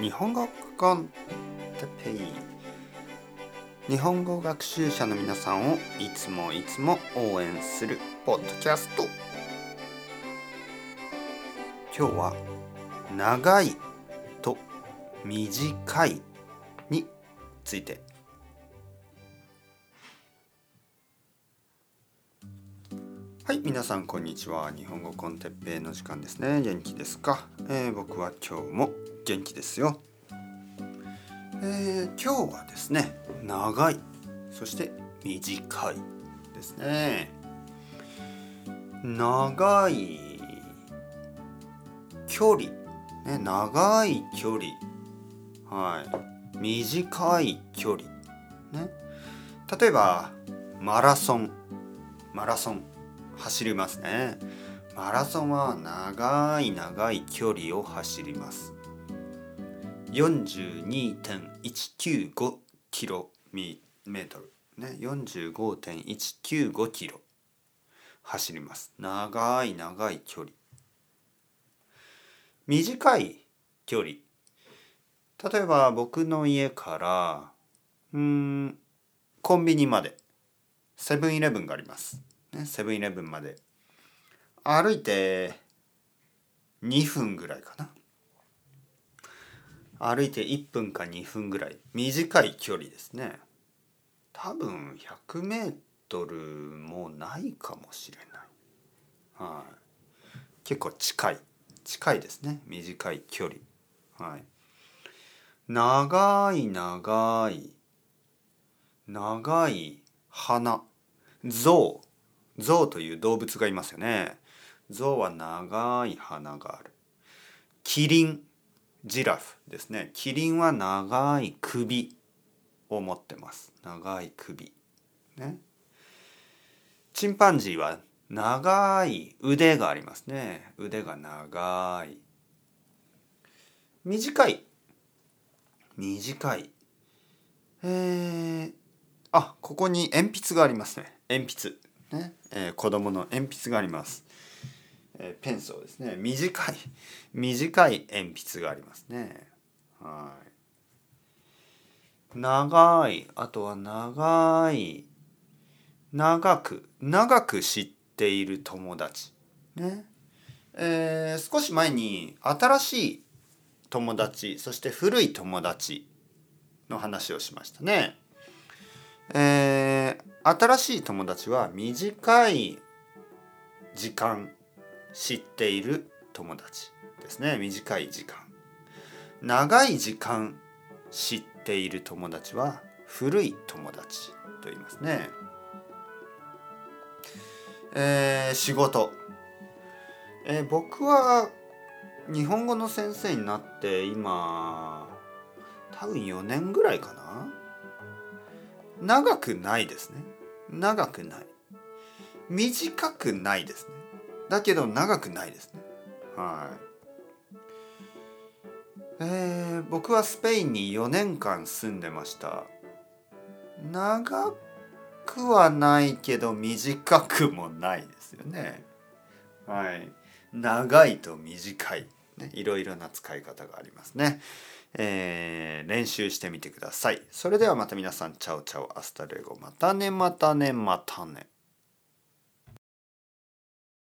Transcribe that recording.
日本語コンテペイ日本語学習者の皆さんをいつもいつも応援するポッドキャスト。今日は長いと短いについて。はい皆さんこんにちは。日本語コンテッペイの時間ですね。元気ですか、えー、僕は今日も元気ですよ、えー、今日はですね長い。そして短いですね。長い距離、ね、長い距離。はい。短い距離。ね。例えばマラソン。マラソン。走りますね。マラソンは長い長い距離を走ります。42.195キロメートル。ね45.195キロ。走ります。長い長い距離。短い距離。例えば僕の家からうんコンビニまで。セブンイレブンがあります。ね、セブンイレブンまで。歩いて2分ぐらいかな。歩いて1分か2分ぐらい。短い距離ですね。多分100メートルもないかもしれない。はい。結構近い。近いですね。短い距離。はい。長い長い。長い花象象という動物がいますよね。象は長い鼻がある。キリン。ジラフですね。キリンは長い首を持ってます。長い首ね。チンパンジーは長い腕がありますね。腕が長い。短い。短い。えー、あここに鉛筆がありますね。鉛筆ね。えー、子供の鉛筆があります、え、ペンソーですね。短い 短い鉛筆がありますね。はい。長いあとは長い長く長く知っている友達ね。えー、少し前に新しい友達そして古い友達の話をしましたね。えー、新しい友達は短い時間知っている友達ですね。短い時間。長い時間知っている友達は古い友達と言いますね。えー、仕事、えー、僕は日本語の先生になって今多分4年ぐらいかな。長くないですね。長くない。短くないですね。だけど長くないですねはいえー、僕はスペインに4年間住んでました長くはないけど短くもないですよねはい長いと短い、ね、いろいろな使い方がありますねえー、練習してみてください。それではまた皆さん、 Chao chao、hasta luego。またね、またね、またね。